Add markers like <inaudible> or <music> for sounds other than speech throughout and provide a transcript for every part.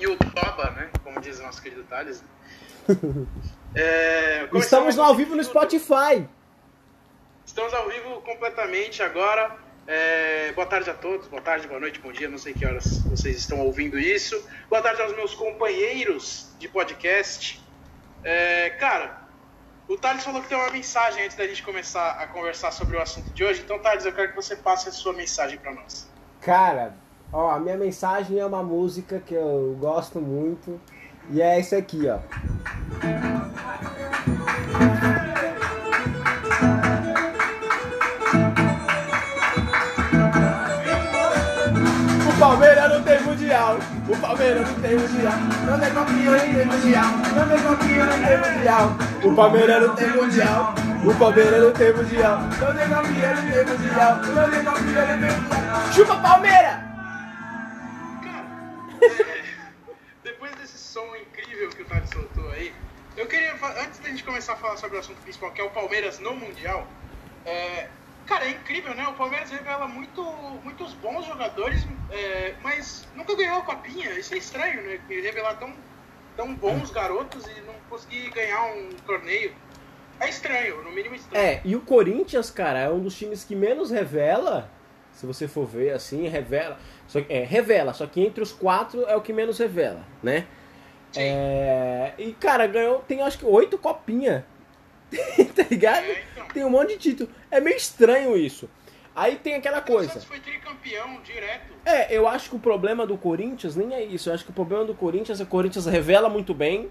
Yotoba, né? Como diz o nosso querido Thales. <laughs> É, começamos Estamos ao vivo no. Spotify. Estamos ao vivo completamente agora. É, boa tarde a todos, boa tarde, boa noite, bom dia, não sei que horas vocês estão ouvindo isso. Boa tarde aos meus companheiros de podcast. É, cara, o Thales falou que tem uma mensagem antes da gente começar a conversar sobre o assunto de hoje. Então, Thales, eu quero que você passe a sua mensagem para nós. Cara, ó, a minha mensagem é uma música que eu gosto muito. E é isso aqui, ó. O Palmeiras não tem mundial. O Palmeiras não tem mundial. Não é campeão, não tem mundial. Não é campeão, não tem mundial. O Palmeiras não tem mundial. O Palmeiras não tem mundial. Não é campeão, não tem mundial. Não é campeão, não tem mundial. Chupa Palmeiras! É, <laughs> depois desse som incrível que o Thales soltou aí, eu queria, antes da gente começar a falar sobre o assunto principal, que é o Palmeiras no Mundial, é, cara, é incrível, né? O Palmeiras revela muito, muitos bons jogadores, é, mas nunca ganhou a copinha. Isso é estranho, né? Revelar tão, tão bons garotos e não conseguir ganhar um torneio. É estranho, no mínimo estranho. É, e o Corinthians, cara, é um dos times que menos revela. Se você for ver assim, revela. Só, é, revela, só que entre os quatro é o que menos revela, né? Sim. É, e, cara, ganhou, tem acho que oito copinhas. <laughs> tá ligado? É, então. Tem um monte de título. É meio estranho isso. Aí tem aquela O coisa. Foi tricampeão direto. É, eu acho que o problema do Corinthians nem é isso. Eu acho que o problema do Corinthians é que o Corinthians revela muito bem,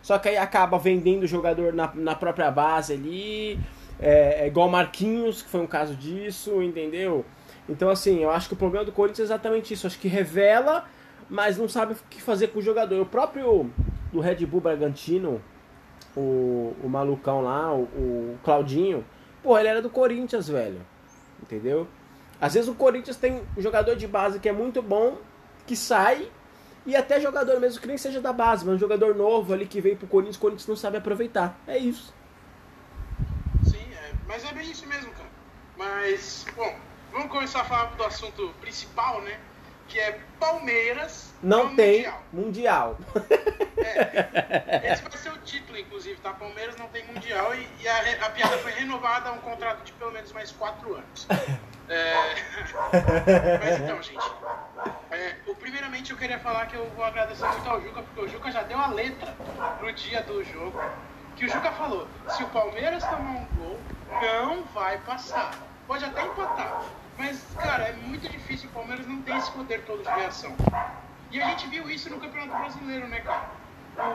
só que aí acaba vendendo o jogador na, na própria base ali. É, é igual Marquinhos, que foi um caso disso, entendeu? Então, assim, eu acho que o problema do Corinthians é exatamente isso. Acho que revela, mas não sabe o que fazer com o jogador. O próprio do Red Bull Bragantino, o, o malucão lá, o, o Claudinho, pô, ele era do Corinthians, velho. Entendeu? Às vezes o Corinthians tem um jogador de base que é muito bom, que sai, e até jogador mesmo que nem seja da base, mas um jogador novo ali que veio pro Corinthians, o Corinthians não sabe aproveitar. É isso. Sim, é, mas é bem isso mesmo, cara. Mas, bom, vamos começar a falar do assunto principal, né? Que é Palmeiras Não no tem Mundial. mundial. É, <laughs> esse vai ser o título, inclusive, tá? Palmeiras não tem Mundial e, e a, a piada foi renovada a um contrato de pelo menos mais quatro anos. É, <laughs> mas então, gente, é, o- primeiramente eu queria falar que eu vou agradecer muito ao Juca, porque o Juca já deu a letra no dia do jogo. Que o Juca falou, se o Palmeiras tomar um gol, não vai passar. Pode até empatar. Mas, cara, é muito difícil, o Palmeiras não tem esse poder todo de reação. E a gente viu isso no Campeonato Brasileiro, né, cara?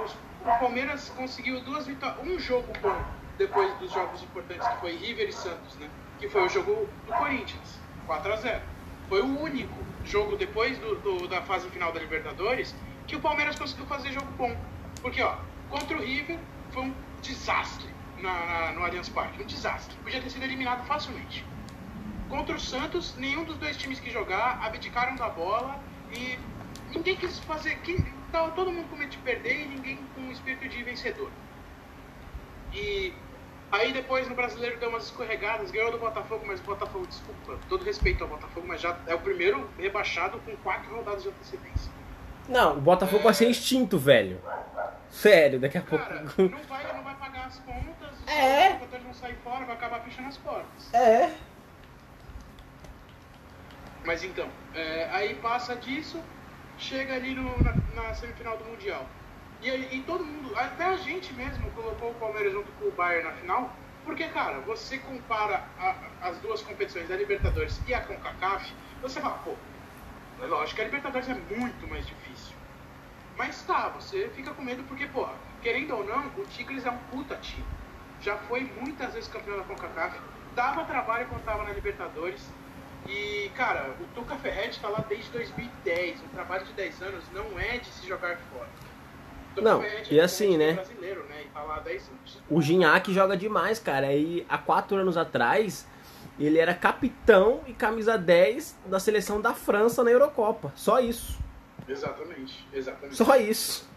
Os- o Palmeiras conseguiu duas vitórias, um jogo bom depois dos jogos importantes, que foi River e Santos, né? Que foi o jogo do Corinthians, 4 a 0 Foi o único jogo depois do, do- da fase final da Libertadores que o Palmeiras conseguiu fazer jogo bom. Porque, ó, contra o River foi um desastre na- na- no Allianz Parque, um desastre. Podia ter sido eliminado facilmente. Contra o Santos, nenhum dos dois times que jogar abdicaram da bola e ninguém quis fazer. Quem, tava todo mundo com medo de perder e ninguém com espírito de vencedor. E aí depois no brasileiro deu umas escorregadas, ganhou do Botafogo, mas o Botafogo, desculpa, todo respeito ao Botafogo, mas já é o primeiro rebaixado com quatro rodadas de antecedência. Não, o Botafogo vai ser extinto, velho. Sério, daqui a pouco. Cara, não vai, não vai pagar as contas, É. os jogadores vão sair fora, vai acabar fechando as portas. É. Mas então, é, aí passa disso, chega ali no- na, na semifinal do Mundial. E, aí- e todo mundo, até a gente mesmo, colocou o Palmeiras junto com o Bayern na final, porque, cara, você compara a- as duas competições, a Libertadores e a CONCACAF, você fala, pô, é lógico que a Libertadores é muito mais difícil. Mas tá, você fica com medo porque, porra, querendo ou não, o Tigres é um puta time. Já foi muitas vezes campeão da CONCACAF, dava trabalho quando tava na Libertadores. E, cara, o Tuca Ferretti tá lá desde 2010. Um trabalho de 10 anos não é de se jogar fora. Não, Ferretti e é assim, né? brasileiro, né? E tá lá há 10 anos. O Gignac joga demais, cara. E há quatro anos atrás, ele era capitão e camisa 10 da seleção da França na Eurocopa. Só isso. Exatamente, exatamente. Só isso.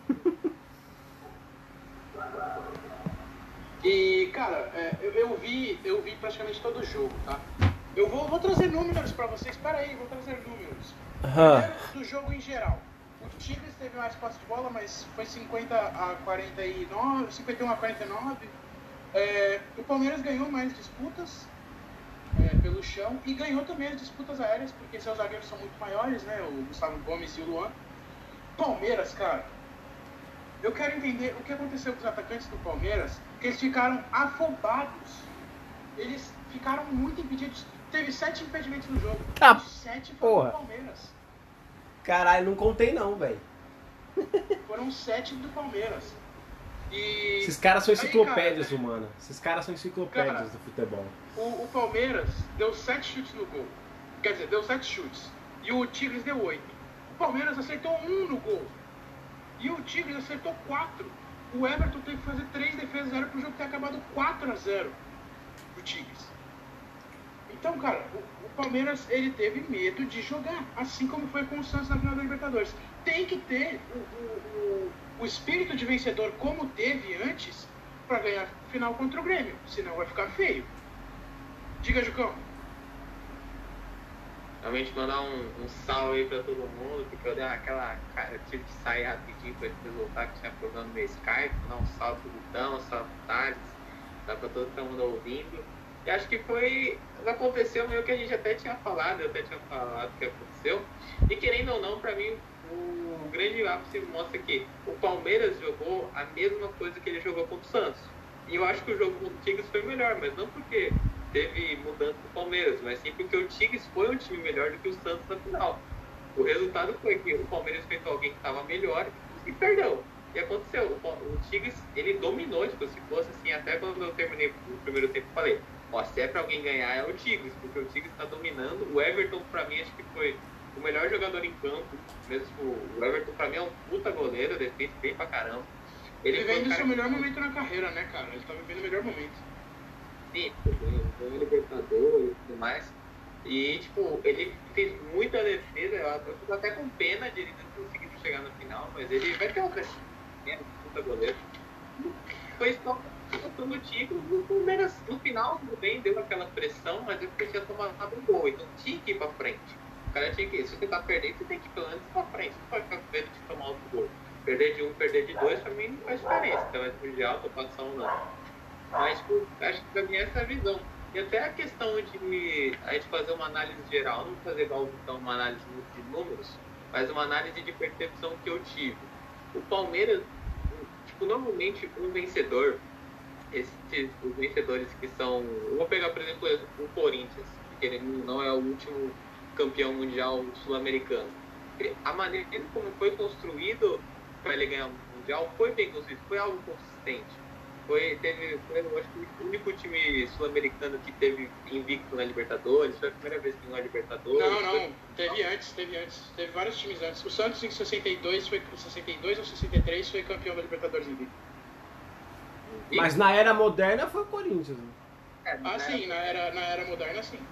E, cara, é, eu, eu vi, eu vi praticamente todo o jogo, tá? Eu vou, vou trazer números pra vocês. Pera aí, vou trazer números. Primeiro, do jogo em geral. o Tigres teve mais posse de bola, mas foi 50 a 49, 51 a 49. É, o Palmeiras ganhou mais disputas é, pelo chão e ganhou também as disputas aéreas, porque seus zagueiros são muito maiores, né? O Gustavo Gomes e o Luan. Palmeiras, cara, eu quero entender o que aconteceu com os atacantes do Palmeiras, que eles ficaram afobados. Eles ficaram muito impedidos. Teve sete impedimentos no jogo. Tá, sete porra. do Palmeiras. Caralho, não contei não, velho. Foram sete do Palmeiras. E Esses caras são Aí, enciclopédias cara, humanas. Esses caras são enciclopédias Cara, do futebol. o, o Palmeiras deu sete chutes no gol. Quer dizer, deu sete chutes. E o Tigres deu oito. O Palmeiras acertou um no gol. E o Tigres acertou quatro. O Everton teve que fazer três defesas, era pro jogo ter acabado 4 a 0 pro Tigres. Então, cara, o, o Palmeiras ele teve medo de jogar, assim como foi com o Santos na final da Libertadores. Tem que ter o, o, o, espírito de vencedor como teve antes para ganhar final contra o Grêmio, senão vai ficar feio. Diga, Jucão. Realmente mandar um, um salve aí pra todo mundo, porque eu dei aquela. Cara, eu tive que sair rapidinho pra depois voltar que tinha problema no meu Skype, mandar um salve pro Vitão, um salve pro Thales, pra todo mundo ouvindo. E acho que foi. Aconteceu meio que a gente até tinha falado, eu até tinha falado que aconteceu. E querendo ou não, pra mim, o grande ápice mostra que o Palmeiras jogou a mesma coisa que ele jogou contra o Santos. E eu acho que o jogo contra o Tigres foi melhor, mas não porque teve mudança do Palmeiras, mas sim porque o Tigres foi um time melhor do que o Santos na final. O resultado foi que o Palmeiras enfrentou alguém que estava melhor e perdeu. E aconteceu, o, o Tigres, ele dominou, tipo, se fosse assim, até quando eu terminei o primeiro tempo, eu falei, ó, se é pra alguém ganhar é o Tigres, porque o Tigres tá dominando. O Everton, pra mim, acho que foi o melhor jogador em campo. Mesmo o Everton, pra mim, é um puta goleiro, defende bem pra caramba. Ele vem do cara seu que- melhor momento na carreira, né, cara? Ele tá vivendo o melhor momento. Sim, ganhou ganhou Libertadores e tudo mais. E, tipo, ele fez muita defesa, eu fico até com pena de ele não conseguir chegar na final, mas ele vai ter outra chance, puta goleiro. Foi só faltando o Tigre, o Palmeiras no final tudo bem, deu aquela pressão, mas ele tinha tomado um gol, então tinha que ir pra frente. O cara tinha que ir, se você tá perdendo, você tem que ir pelo menos pra frente, não pode ficar com medo de tomar outro gol. Perder de um, perder de dois, pra mim não faz diferença, então é mundial, tô passando ou não. Mas tipo, acho que pra mim essa é a visão. E até a questão de a gente fazer uma análise geral, não fazer igual o Vitão, uma análise de números, mas uma análise de percepção que eu tive. O Palmeiras, tipo, normalmente um vencedor, esses os vencedores que são. Eu vou pegar, por exemplo, o Corinthians, que ele não é o último campeão mundial sul-americano. A maneira como foi construído para ele ganhar o mundial foi bem construído, foi algo consistente. Foi, teve, foi, eu acho que o único time sul-americano que teve invicto na Libertadores, foi a primeira vez que ganhou a Libertadores. Não, foi- não, teve antes, teve antes. Teve vários times antes. O Santos em 62 foi 62 ou 63 foi campeão da Libertadores invicto. Invicto. Mas na era moderna foi o Corinthians. né? É, Ah, na sim, na era, na era moderna, sim.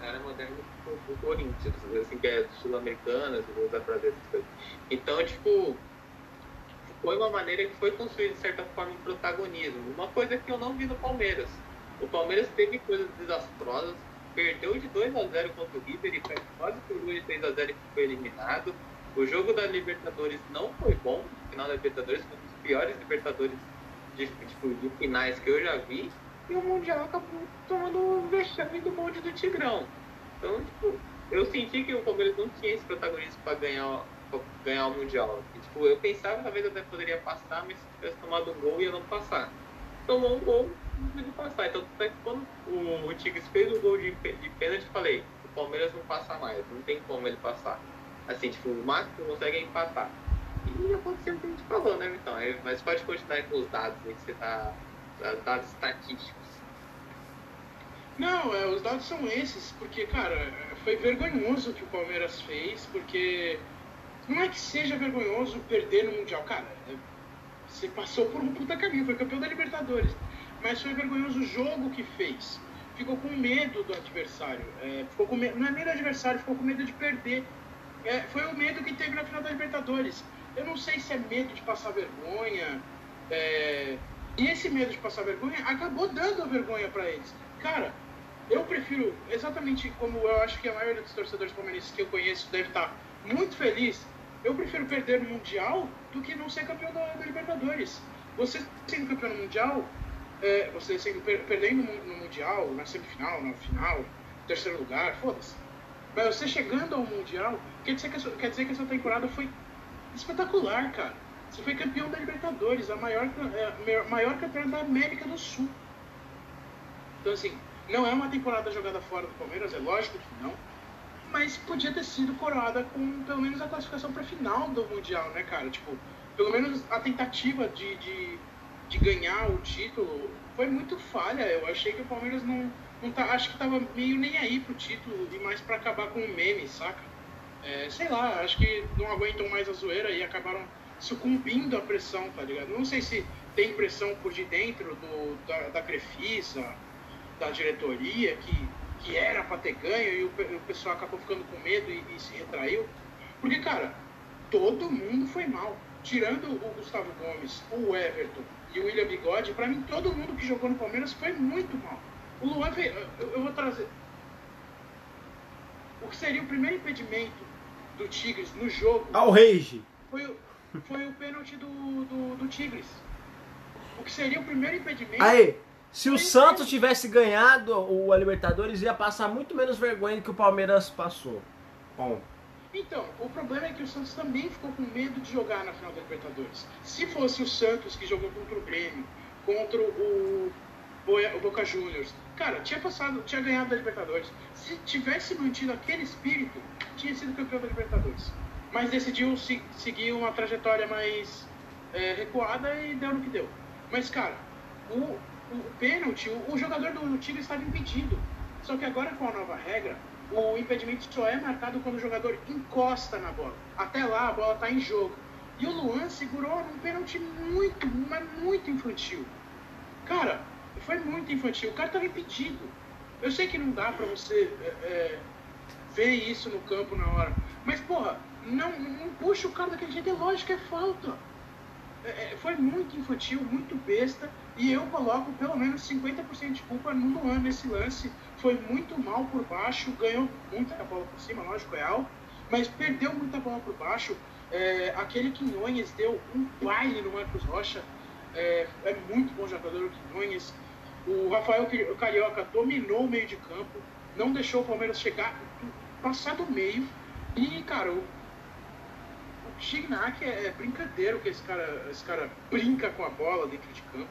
era moderno do do Corinthians, assim, que é sul-americanas, voltar pra ver essas coisas. Então, tipo, foi uma maneira que foi construída, de certa forma, um protagonismo. Uma coisa que eu não vi no Palmeiras. O Palmeiras teve coisas desastrosas, perdeu de 2 a 0 contra o River e quase perdeu de 3 a 0 e foi eliminado. O jogo da Libertadores não foi bom, o final da Libertadores foi um dos piores Libertadores de, tipo, de finais que eu já vi. E o Mundial acabou tomando um vexame do monte do Tigrão. Então, tipo, eu senti que o Palmeiras não tinha esse protagonismo para ganhar, ganhar o Mundial. E, tipo, eu pensava talvez até poderia passar, mas se tivesse tomado um gol ia não passar. Tomou um gol, não podia passar. Então, até quando o, o Tigres fez o gol de, de pênalti, falei, o Palmeiras não passa mais, não tem como ele passar. Assim, tipo, o máximo consegue empatar. E aconteceu falou, né, então. Aí, mas pode continuar com os dados aí que você tá. dados estatísticos. Não, é, os dados são esses, porque, cara, foi vergonhoso o que o Palmeiras fez, porque não é que seja vergonhoso perder no Mundial, cara. é- Você passou por um puta caminho, foi campeão da Libertadores. Mas foi vergonhoso o jogo que fez. Ficou com medo do adversário. é, ficou com medo, não é medo do adversário, ficou com medo de perder. É, foi o medo que teve na final da Libertadores. Eu não sei se é medo de passar vergonha. é, e esse medo de passar vergonha acabou dando a vergonha pra eles. Cara, eu prefiro, exatamente como eu acho que a maioria dos torcedores palmeirenses que eu conheço deve estar muito feliz eu prefiro perder no Mundial do que não ser campeão da, da Libertadores. Você sendo campeão no Mundial, é, você sendo per, perdendo no, Mundial, na semifinal, na final, terceiro lugar, foda-se. Mas você chegando ao Mundial, quer dizer, que a sua, quer dizer que essa temporada foi espetacular, cara. Você foi campeão da Libertadores, a maior, é, maior campeã da América do Sul. Então, assim, não é uma temporada jogada fora do Palmeiras, é lógico que não. Mas podia ter sido coroada com pelo menos a classificação para final do Mundial, né, cara? Tipo, pelo menos a tentativa de, de, de, ganhar o título foi muito falha. Eu achei que o Palmeiras não, não tá, acho que tava meio nem aí pro título e mais para acabar com o meme, saca? É, sei lá, acho que não aguentam mais a zoeira e acabaram sucumbindo à pressão, tá ligado? Não sei se tem pressão por de dentro do, da, da Crefisa, da diretoria, que, que era para ter ganho e o, o, pessoal acabou ficando com medo e, e, se retraiu. Porque, cara, todo mundo foi mal. Tirando o Gustavo Gomes, o Everton e o William Bigode, para mim todo mundo que jogou no Palmeiras foi muito mal. O Luan, eu, eu vou trazer. O que seria o primeiro impedimento do Tigres no jogo. Ao Rage. Foi, foi o pênalti do, do, do Tigres. O que seria o primeiro impedimento. Aí, se o Santos tivesse ganhado o a Libertadores, ia passar muito menos vergonha do que o Palmeiras passou. Bom. Então, o problema é que o Santos também ficou com medo de jogar na final da Libertadores. Se fosse o Santos que jogou contra o Grêmio, contra o, o Boca Juniors, cara, tinha passado, tinha ganhado a Libertadores. Se tivesse mantido aquele espírito, tinha sido campeão da Libertadores. Mas decidiu se, seguir uma trajetória mais é, recuada e deu no que deu. Mas, cara, o, o pênalti, o, o jogador do Tigre estava impedido. Só que agora com a nova regra, o impedimento só é marcado quando o jogador encosta na bola. Até lá a bola está em jogo. E o Luan segurou num pênalti muito, mas muito infantil. Cara, foi muito infantil. O cara estava impedido. Eu sei que não dá para você é, é, ver isso no campo na hora. Mas, porra, não, não puxa o cara daquele jeito. É lógico que é falta. É, é foi muito infantil, muito besta. E eu coloco pelo menos 50% de culpa no Luan nesse lance. Foi muito mal por baixo, ganhou muita bola por cima, lógico, é alto, mas perdeu muita bola por baixo. É, aquele Quinhões deu um baile no Marcos Rocha. É, é muito bom jogador o Quinhões. O Rafael Carioca dominou o meio de campo, não deixou o Palmeiras chegar, passar do meio. E, cara, o, o é, é brincadeira que esse cara, esse cara brinca com a bola dentro de campo.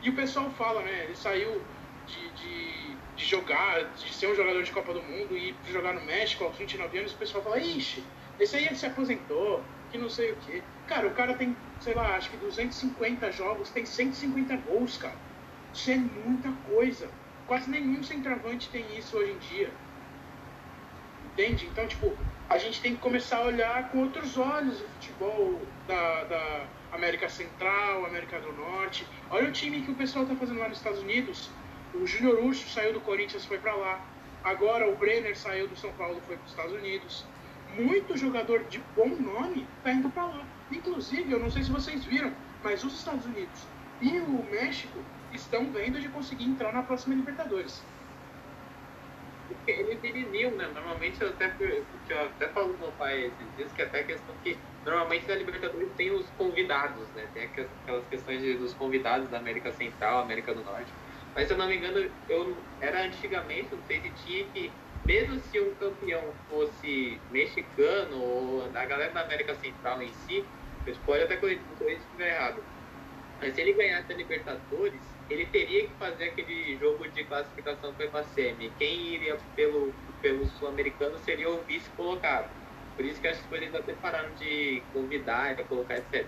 E o pessoal fala, né? Ele saiu de, de, de, jogar, de ser um jogador de Copa do Mundo e ir jogar no México aos 29 anos. O pessoal fala, ixi, esse aí ele se aposentou, que não sei o quê. Cara, o cara tem, sei lá, acho que 250 jogos, tem 150 gols, cara. Isso é muita coisa. Quase nenhum centroavante tem isso hoje em dia. Entende? Então, tipo, a gente tem que começar a olhar com outros olhos o futebol da, da América Central, América do Norte. Olha o time que o pessoal está fazendo lá nos Estados Unidos. O Júnior Urso saiu do Corinthians, foi para lá. Agora o Brenner saiu do São Paulo, foi para os Estados Unidos. Muito jogador de bom nome está indo para lá. Inclusive, eu não sei se vocês viram, mas os Estados Unidos e o México estão vendo de conseguir entrar na próxima Libertadores. Eles iriam, né? Normalmente, eu até, eu até falo com meu pai esses dias que até a questão que normalmente na Libertadores tem os convidados, né? Tem aquelas questões de, dos convidados da América Central, América do Norte. Mas se eu não me engano, eu era antigamente, não sei se tinha que, mesmo se um campeão fosse mexicano ou da galera da América Central em si, você pode até corrigir se estiver errado. Mas se ele ganhasse a Libertadores, ele teria que fazer aquele jogo de classificação para a semi. Quem iria pelo, pelo sul-americano seria o vice colocado. Por isso que acho que eles até pararam de convidar, de colocar, etc.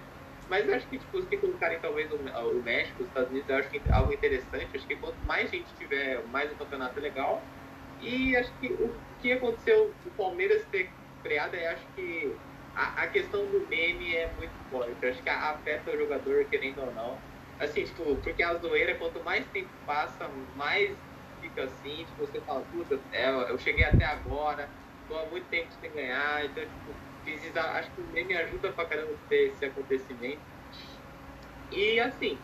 Mas acho que, tipo, se colocarem talvez o, o México, os Estados Unidos, acho que é algo interessante. Acho que quanto mais gente tiver, mais o campeonato é legal. E acho que o que aconteceu, o Palmeiras ter freado, é acho que a, a, questão do meme é muito forte. Acho que afeta o jogador, querendo ou não. Assim, tipo, porque a zoeira, quanto mais tempo passa, mais fica assim, tipo, você fala, puta, é, eu cheguei até agora, tô há muito tempo sem ganhar, então, tipo, precisa, acho que o meme ajuda pra caramba ter esse acontecimento. E assim,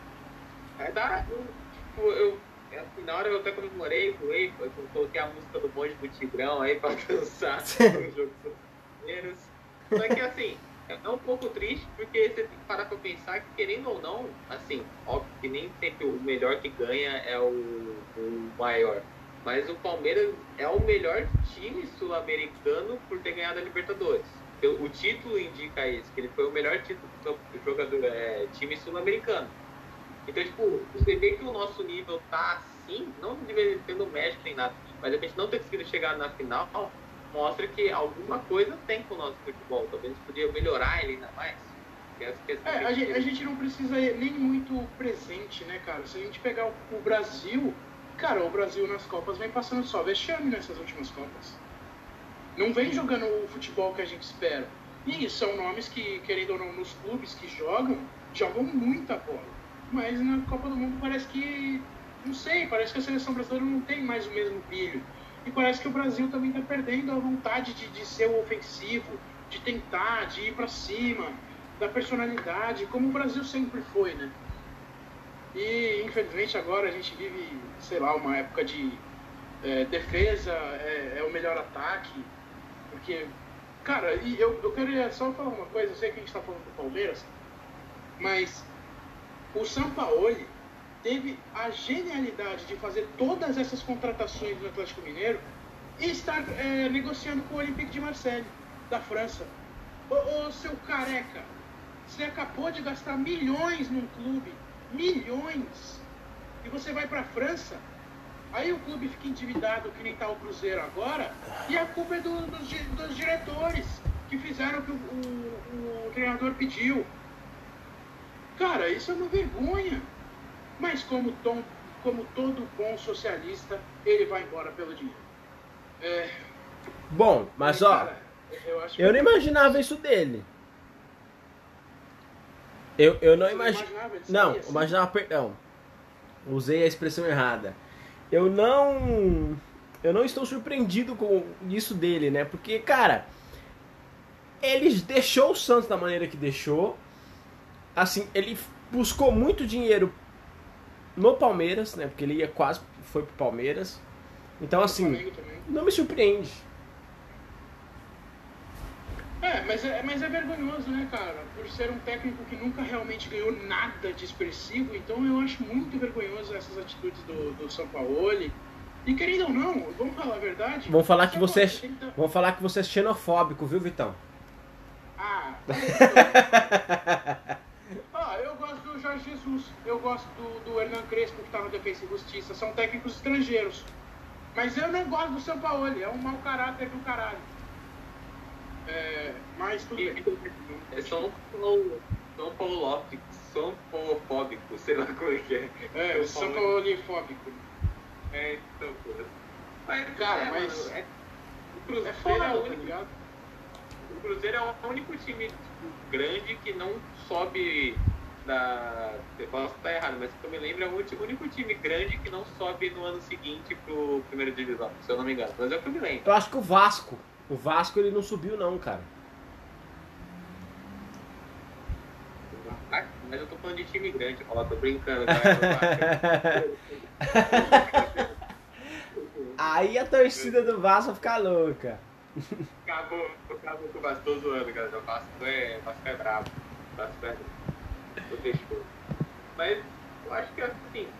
é da, tipo, eu, assim, na hora eu até comemorei, voei, eu coloquei a música do Monte do Tigrão aí pra <laughs> dançar no jogo dos. Só que assim, é um pouco triste, porque você tem que parar pra pensar que, querendo ou não, assim, óbvio que nem sempre o melhor que ganha é o, o maior. Mas o Palmeiras é o melhor time sul-americano por ter ganhado a Libertadores. O título indica isso, que ele foi o melhor título do jogador, é, time sul-americano. Então, tipo, você vê que o nosso nível tá assim, não tendo México nem nada, mas a gente não ter conseguido chegar na final, mostra que alguma coisa tem com o nosso futebol. Talvez a gente podia melhorar ele ainda mais. É, a, gente, a, gente, não precisa nem muito presente, né, cara? Se a gente pegar o, o, Brasil, cara, o Brasil nas Copas vem passando só vexame nessas últimas Copas. Não vem jogando o futebol que a gente espera. E são nomes que, querendo ou não, nos clubes que jogam, jogam muita bola. Mas na Copa do Mundo parece que, não sei, parece que a seleção brasileira não tem mais o mesmo brilho. E parece que o Brasil também está perdendo a vontade de, de ser o ofensivo, de tentar, de ir para cima, da personalidade, como o Brasil sempre foi, né? E infelizmente agora a gente vive, sei lá, uma época de é, defesa é, é, o melhor ataque, porque, cara, e eu, eu queria só falar uma coisa, eu sei que a gente está falando do Palmeiras, mas o Sampaoli teve a genialidade de fazer todas essas contratações do Atlético Mineiro e estar é, negociando com o Olympique de Marseille, da França. Ô, ô, seu careca, você acabou de gastar milhões num clube, milhões, e você vai para a França, aí o clube fica endividado, que nem está o Cruzeiro agora, e a culpa é do, dos, dos, diretores, que fizeram o que o, o, o treinador pediu. Cara, isso é uma vergonha. Mas como, tom, como todo bom socialista, ele vai embora pelo dinheiro. É... Bom, mas ó, cara, eu, eu não imaginava isso dele. Eu, eu não imaginava. Não, assim? imaginava, perdão. Usei a expressão errada. Eu não. Eu não estou surpreendido com isso dele, né? Porque, cara, ele deixou o Santos da maneira que deixou. Assim, ele buscou muito dinheiro no Palmeiras, né? Porque ele ia quase foi pro Palmeiras. Então assim, não me surpreende. É, mas é, mas é vergonhoso, né, cara? Por ser um técnico que nunca realmente ganhou nada de expressivo, então eu acho muito vergonhoso essas atitudes do, do São Paulo. E querendo ou não, vamos falar a verdade. Vamos falar que você, é, vamos falar que você é xenofóbico, viu, Vitão? Ah. <laughs> Eu gosto do Jorge Jesus, eu gosto do, do Hernan Crespo, que está no Defesa e Justiça. São técnicos estrangeiros. Mas eu não gosto do São Paulo, é um mau caráter do caralho. É, mas tudo bem. É São Paulo, São Paulo São Paulo fóbico, sei lá como é que é. É, o São Paulo fóbico. É, então. Mas, cara, é, mas. É, o Cruzeiro é, foda, é o único. Tá o Cruzeiro é o único time grande que não sobe da. Eu posso estar errado, mas que eu me lembro é o único time grande que não sobe no ano seguinte pro primeira divisão, se eu não me engano. Mas é o que eu me lembro. Eu acho que o Vasco. O Vasco ele não subiu não, cara. Mas eu tô falando de time grande, ó, tô brincando, cara. <laughs> Aí a torcida do Vasco vai ficar louca. Acabou, acabou com o Vasco, tô zoando, cara. O Vasco é, o Vasco é brabo. O Vasco é Mas eu acho que assim,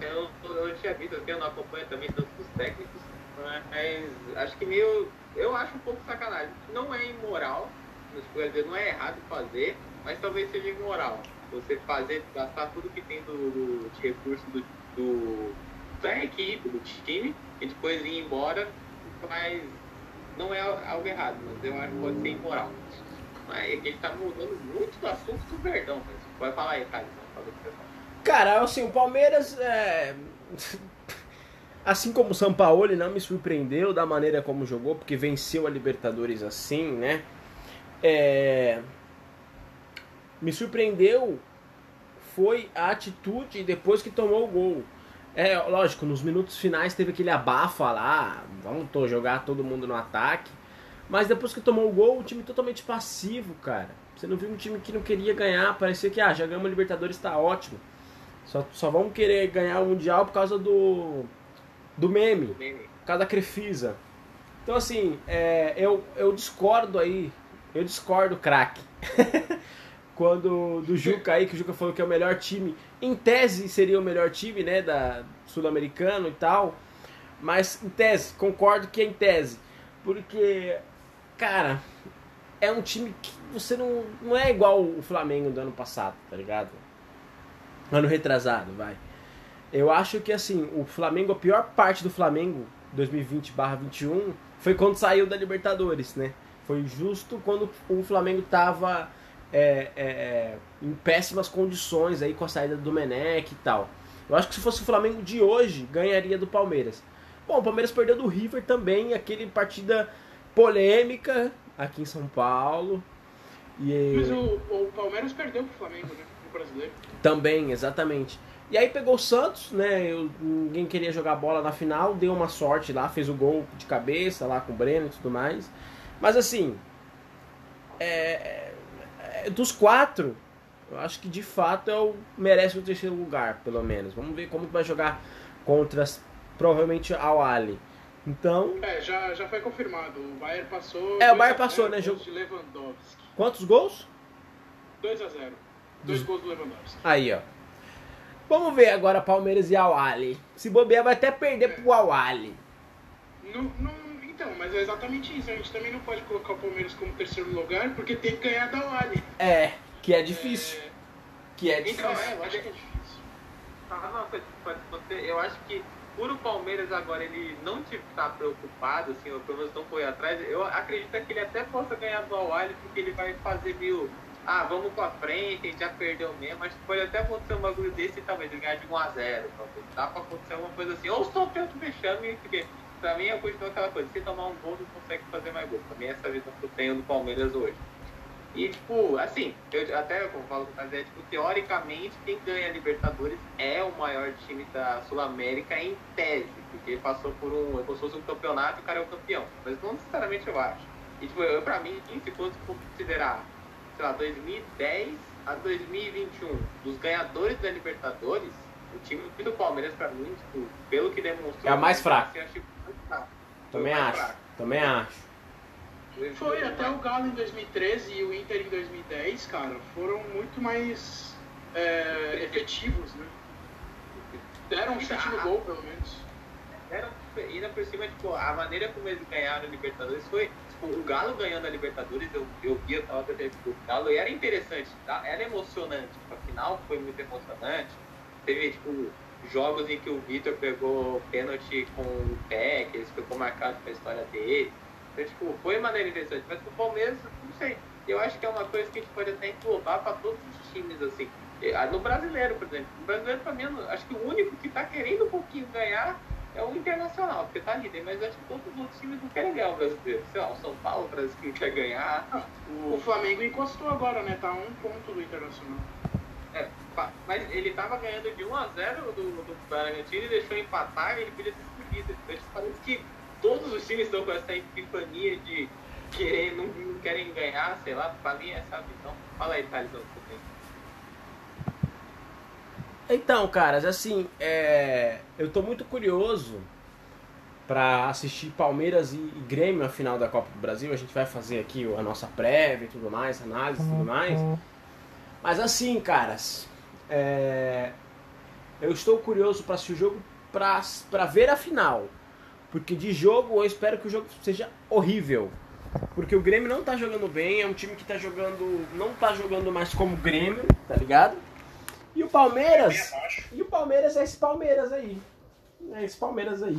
eu, eu tinha visto, assim, eu não acompanho também tantos os técnicos, mas acho que meio. Eu acho um pouco sacanagem. Não é imoral, não é errado fazer, mas talvez seja imoral. Você fazer, gastar tudo que tem do, do de recurso do, do, da equipe, do time, e depois ir embora, mas não é algo errado, mas eu acho que pode ser imoral. Mas gente tá mudando muito do assunto do Verdão, mas Vai falar aí, Thales. Cara, assim, o Palmeiras é... <laughs> Assim como o São Paulo, não me surpreendeu da maneira como jogou, porque venceu a Libertadores assim, né? É... Me surpreendeu foi a atitude depois que tomou o gol. É, lógico, nos minutos finais teve aquele abafa lá, vamos jogar todo mundo no ataque. Mas depois que tomou o gol, o time totalmente passivo, cara. Você não viu um time que não queria ganhar, parecia que, ah, já ganhamos a Libertadores, está ótimo. Só, só vamos querer ganhar o Mundial por causa do, do meme, por causa da Crefisa. Então, assim, é, eu, eu discordo aí eu discordo, craque. <laughs> Quando do Juca aí, que o Juca falou que é o melhor time, em tese seria o melhor time, né, da sul-americano e tal. Mas em tese, concordo que é em tese. Porque, cara, é um time que você não, não é igual o Flamengo do ano passado, tá ligado? Ano retrasado, vai. Eu acho que assim, o Flamengo, a pior parte do Flamengo 2020/21 foi quando saiu da Libertadores, né? Foi justo quando o Flamengo tava é, é, é, em péssimas condições aí com a saída do Menec e tal. Eu acho que se fosse o Flamengo de hoje, ganharia do Palmeiras. Bom, o Palmeiras perdeu do River também, aquele partida polêmica aqui em São Paulo. E... Mas o, o Palmeiras perdeu pro Flamengo, né? No brasileiro. Também, exatamente. E aí pegou o Santos, né? Eu, ninguém queria jogar bola na final, deu uma sorte lá, fez o gol de cabeça lá com o Breno e tudo mais. Mas assim, é, é, dos quatro, eu acho que de fato é o, merece o terceiro lugar, pelo menos. Vamos ver como vai jogar contra provavelmente ao Ali. Então. É, já, já foi confirmado. O Bayern passou. É, o Bayern passou, né? Jogo... de Lewandowski. Quantos gols? 2 a 0 Dois gols do Lewandowski. Aí, ó. Vamos ver agora Palmeiras e Al-Ali. Se bobear, vai até perder é. pro Al-Ali. Não, não, então, mas é exatamente isso. A gente também não pode colocar o Palmeiras como terceiro lugar, porque tem que ganhar da Al-Ali. É, que é difícil. É... Que é difícil. Então, é, eu acho que é difícil. Ah, não, eu acho que por o Palmeiras agora ele não estar preocupado, assim, o Palmeiras não foi atrás, eu acredito que ele até possa ganhar do Al porque ele vai fazer mil ah, vamos pra frente, a gente já perdeu mesmo, mas pode até acontecer um bagulho desse talvez ganhar de 1x0. Dá pra acontecer alguma coisa assim. Ou sofrer outro vexame, porque pra mim eu continuo aquela coisa, se tomar um gol não consegue fazer mais gol. Mim é essa visão que eu tenho do Palmeiras hoje. E, tipo, assim, eu até como falo com o Tazé, tipo, teoricamente, quem ganha a Libertadores é o maior time da Sul-América em tese, porque passou por um, como se fosse um campeonato e o cara é o campeão. Mas não necessariamente eu acho. E, tipo, eu, pra mim, se fosse considerar sei lá, 2010 a 2021, dos ganhadores da Libertadores, o time do Palmeiras, pra mim, tipo, pelo que demonstrou. É a mais fraca. Assim, Também acho. Fraco. Também acho. Foi até o Galo em 2013 e o Inter em 2010, cara, foram muito mais é, efetivos, né? Deram um chute no gol, pelo menos. Deram, ainda por cima, tipo, a maneira como eles ganharam a Libertadores foi tipo, o Galo ganhando a Libertadores, eu, eu vi, eu tava tentando o Galo, e era interessante, tá? era emocionante. Tipo, a final foi muito emocionante. Teve, tipo, jogos em que o Vitor pegou pênalti com o pé, que ele ficou marcado com a história dele. Então, tipo, foi maneira interessante. Mas o Palmeiras, não sei. Eu acho que é uma coisa que a gente pode até englobar para todos os times, assim. No brasileiro, por exemplo. No brasileiro, pra mim, acho que o único que tá querendo um pouquinho ganhar é o Internacional, porque tá líder, mas acho que todos os outros times não querem ganhar o brasileiro. Sei lá, o São Paulo parece que não quer ganhar. O... o Flamengo encostou agora, né? Tá um ponto do Internacional. É, mas ele tava ganhando de 1 a 0 do, do Bragantino e deixou empatar e ele podia ter subido. Então parece que todos os times estão com essa epifania de querer, não, não querem ganhar, sei lá, pra mim é essa visão. Fala aí, Thales, Então, caras, assim, é... eu tô muito curioso para assistir Palmeiras e, Grêmio a final da Copa do Brasil. A gente vai fazer aqui a nossa prévia e tudo mais, análise e tudo mais. Mas assim, caras, é... eu estou curioso para assistir o jogo para ver a final. Porque de jogo eu espero que o jogo seja horrível. Porque o Grêmio não tá jogando bem, é um time que tá jogando. não tá jogando mais como Grêmio, tá ligado? E o Palmeiras. E o Palmeiras é esse Palmeiras aí. É esse Palmeiras aí.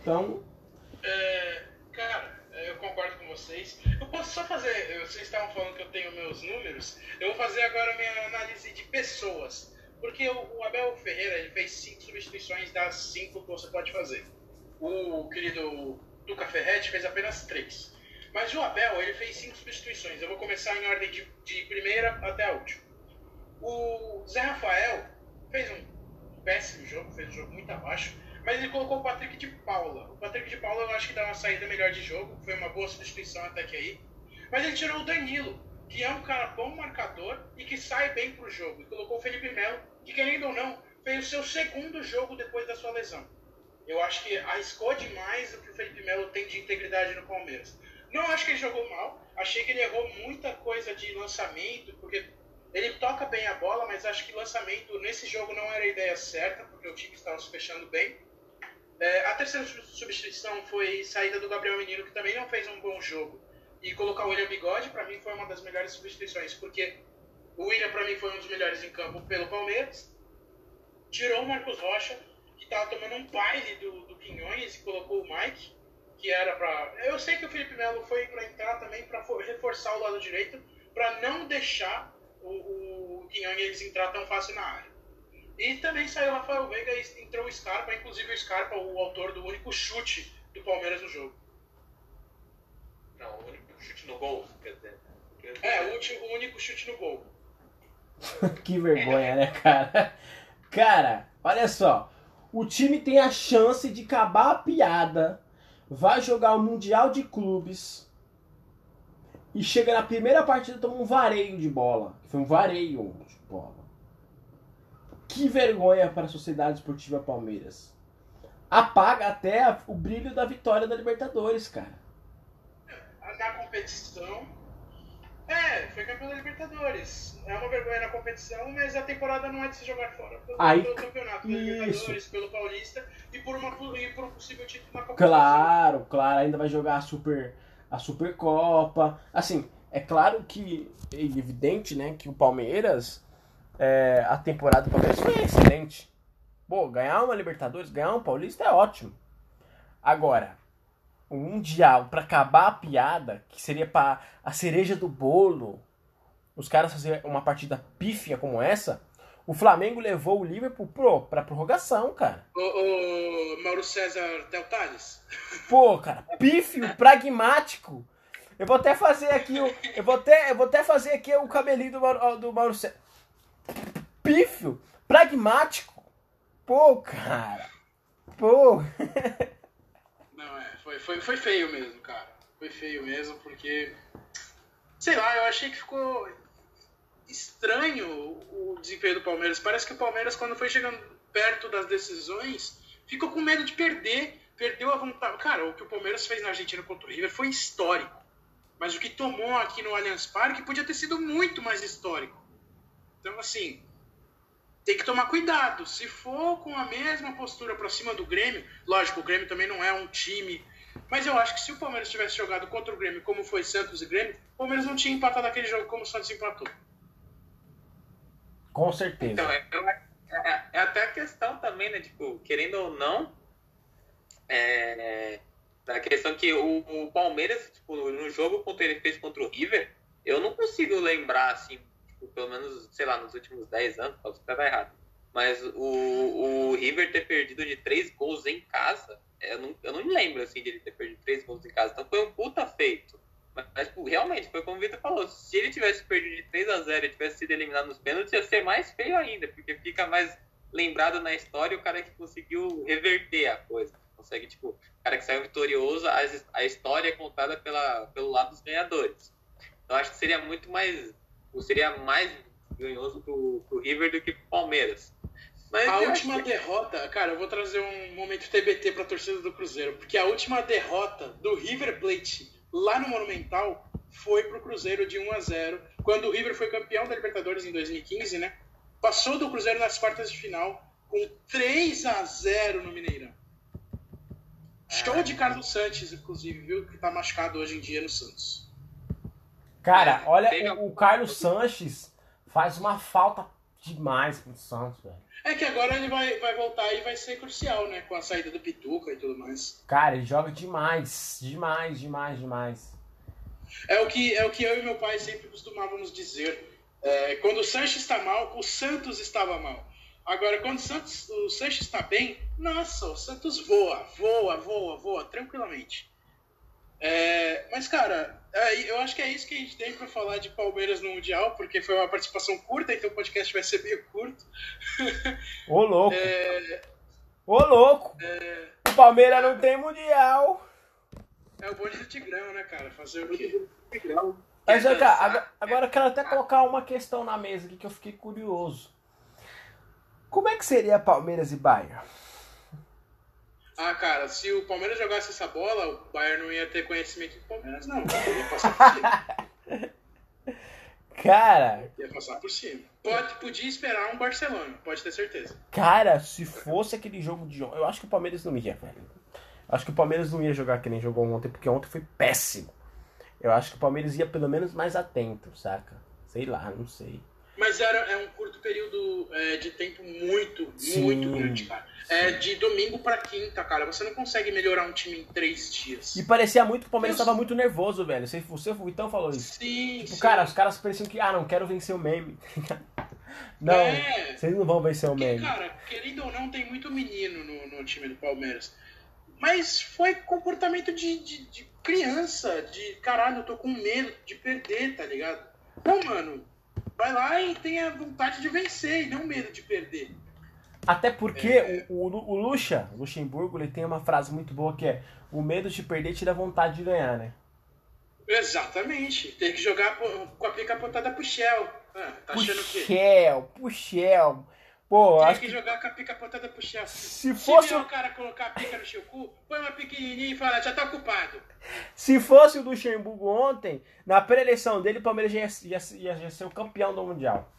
Então. É, cara, eu concordo com vocês. Eu posso só fazer. Vocês estavam falando que eu tenho meus números. Eu vou fazer agora minha análise de pessoas. Porque o Abel Ferreira ele fez cinco substituições das cinco que você pode fazer. O querido Duca Ferretti fez apenas três. Mas o Abel ele fez cinco substituições. Eu vou começar em ordem de, de primeira até a última. O Zé Rafael fez um péssimo jogo, fez um jogo muito abaixo, mas ele colocou o Patrick de Paula. O Patrick de Paula eu acho que dá uma saída melhor de jogo, foi uma boa substituição até que aí. Mas ele tirou o Danilo, que é um cara bom marcador e que sai bem pro jogo. E colocou o Felipe Melo, que querendo ou não, fez o seu segundo jogo depois da sua lesão. Eu acho que arriscou demais o que o Felipe Melo tem de integridade no Palmeiras. Não acho que ele jogou mal, Achei que ele errou muita coisa de lançamento, porque ele toca bem a bola, mas acho que lançamento nesse jogo não era a ideia certa, porque o time estava se fechando bem. É, a terceira substituição foi saída do Gabriel Menino, que também não fez um bom jogo. E colocar o William Bigode, para mim, foi uma das melhores substituições, porque o William, para mim, foi um dos melhores em campo pelo Palmeiras. Tirou o Marcos Rocha, que estava tomando um baile do, do Quinhões, e colocou o Mike, que era para. Eu sei que o Felipe Melo foi para entrar também para reforçar o lado direito, para não deixar o, o Quinhões entrar tão fácil na área. E também saiu o Rafael Veiga e entrou o Scarpa, inclusive o Scarpa, o autor do único chute do Palmeiras no jogo. Não, o único chute no gol, quer dizer. É, o, último, o único chute no gol. <laughs> que vergonha, né, cara? Cara, olha só. O time tem a chance de acabar a piada, vai jogar o Mundial de Clubes e chega na primeira partida toma um vareio de bola. Foi um vareio de bola. Que vergonha para a Sociedade Esportiva Palmeiras. Apaga até o brilho da vitória da Libertadores, cara. Na competição. É, foi campeão da Libertadores. É uma vergonha na competição, mas a temporada não é de se jogar fora. Pelo, Aí, pelo campeonato, pela Libertadores, pelo Paulista e por, uma, e por um possível título na Copa Claro, claro, ainda vai jogar a Super, a Supercopa. Assim, é claro que é evidente, né, que o Palmeiras é, a temporada do Palmeiras foi excelente. Pô, ganhar uma Libertadores, ganhar um Paulista é ótimo. Agora, o Mundial, para acabar a piada, que seria para a cereja do bolo, os caras fazer uma partida pífia como essa, o Flamengo levou o Liverpool pro, pra prorrogação, cara. O, o Mauro César Del Tales. <laughs> Pô, cara, pífio, pragmático. Eu vou até fazer aqui o. Eu vou até, eu vou até fazer aqui o cabelinho do Mauro, do Mauro César pífio, pragmático. Pô, cara. Pô. <laughs> Foi, foi, foi feio mesmo, cara. Foi feio mesmo, porque. Sei lá, eu achei que ficou estranho o desempenho do Palmeiras. Parece que o Palmeiras, quando foi chegando perto das decisões, ficou com medo de perder. Perdeu a vontade. Cara, o que o Palmeiras fez na Argentina contra o River foi histórico. Mas o que tomou aqui no Allianz Parque podia ter sido muito mais histórico. Então, assim, tem que tomar cuidado. Se for com a mesma postura para cima do Grêmio, lógico, o Grêmio também não é um time. Mas eu acho que se o Palmeiras tivesse jogado contra o Grêmio como foi Santos e Grêmio, o Palmeiras não tinha empatado aquele jogo como o Santos empatou. Com certeza. Então, é, é, é até a questão também, né? Tipo, querendo ou não, é, a questão que o, o Palmeiras, tipo, no jogo contra ele fez contra o River, eu não consigo lembrar, assim, tipo, pelo menos, sei lá, nos últimos 10 anos, posso estar errado. Mas o, o River ter perdido de 3 gols em casa, eu não, eu não lembro, assim, de ele ter perdido 3 gols em casa. Então foi um puta feito. Mas, mas tipo, realmente, foi como o Vitor falou, se ele tivesse perdido de 3 a 0 e tivesse sido eliminado nos pênaltis, ia ser mais feio ainda, porque fica mais lembrado na história o cara que conseguiu reverter a coisa. Consegue, tipo, o cara que saiu vitorioso, a, a história é contada pela, pelo lado dos ganhadores. Então acho que seria muito mais seria mais ganhoso pro, pro River do que pro Palmeiras. Mas a última que... derrota, cara, eu vou trazer um momento TBT pra torcida do Cruzeiro, porque a última derrota do River Plate lá no Monumental foi pro Cruzeiro de 1 a 0 quando o River foi campeão da Libertadores em 2015, né? Passou do Cruzeiro nas quartas de final com 3 a 0 no Mineirão. Show de Carlos Santos, inclusive, viu? Que tá machucado hoje em dia no Santos. Cara, olha, o, o Carlos Sanches faz uma falta demais pro Santos, velho. É que agora ele vai, vai voltar e vai ser crucial, né? Com a saída do Pituca e tudo mais. Cara, ele joga demais. Demais, demais, demais. É o que, é o que eu e meu pai sempre costumávamos dizer. É, quando o Sanches está mal, o Santos estava mal. Agora, quando o, Santos, o Sanches está bem, nossa, o Santos voa, voa, voa, voa, tranquilamente. É, mas, cara, é, eu acho que é isso que a gente tem para falar de Palmeiras no Mundial, porque foi uma participação curta, então o podcast vai ser meio curto. <laughs> Ô, louco! É, Ô, louco! É, o Palmeiras não tem Mundial! É o bonde do Tigrão, né, cara? Fazer o quê? Mas, cara, agora, agora eu quero até colocar uma questão na mesa aqui que eu fiquei curioso. Como é que seria Palmeiras e Bayern? Ah, cara, se o Palmeiras jogasse essa bola, o Bayern não ia ter conhecimento do Palmeiras, não. Ia passar por cima. <laughs> Cara, Ia passar por cima. Pode, podia esperar um Barcelona, pode ter certeza. cara, se fosse aquele jogo de ontem. Eu acho que o Palmeiras não ia, velho. Acho que o Palmeiras não ia jogar que nem jogou ontem, porque ontem foi péssimo. Eu acho que o Palmeiras ia pelo menos mais atento, saca? Sei lá, não sei. Mas era, é um curto período é, de tempo muito, Sim, muito grande, cara. É de domingo pra quinta, cara. Você não consegue melhorar um time em três dias. E parecia muito que o Palmeiras Eu- tava muito nervoso, velho. Você, você o Vitão falou isso. Sim, Tipo, sim. cara, os caras pareciam que, ah, não quero vencer o meme. <laughs> não, É. vocês não vão vencer o Porque, meme. cara, querendo ou não, tem muito menino no, no time do Palmeiras. Mas foi comportamento de, de, de criança, de caralho, eu tô com medo de perder, tá ligado? Não, mano, vai lá e tenha vontade de vencer e não medo de perder. Até porque É. o, o, o Lucha, Luxemburgo, ele tem uma frase muito boa que é o medo de perder tira a vontade de ganhar, né? Exatamente. Tem que jogar com a pica apontada pro Shell. Ah, tá achando que. Puxel, Puxel. Pô, Tem acho que que jogar com a pica apontada pro Shell. se Se fosse, vier o cara colocar a pica no seu cu, põe uma pequenininha e fala, já tá ocupado. se fosse o Luxemburgo ontem, na pré-eleição dele, o Palmeiras já ia, ia- ia- ia ser o campeão do Mundial.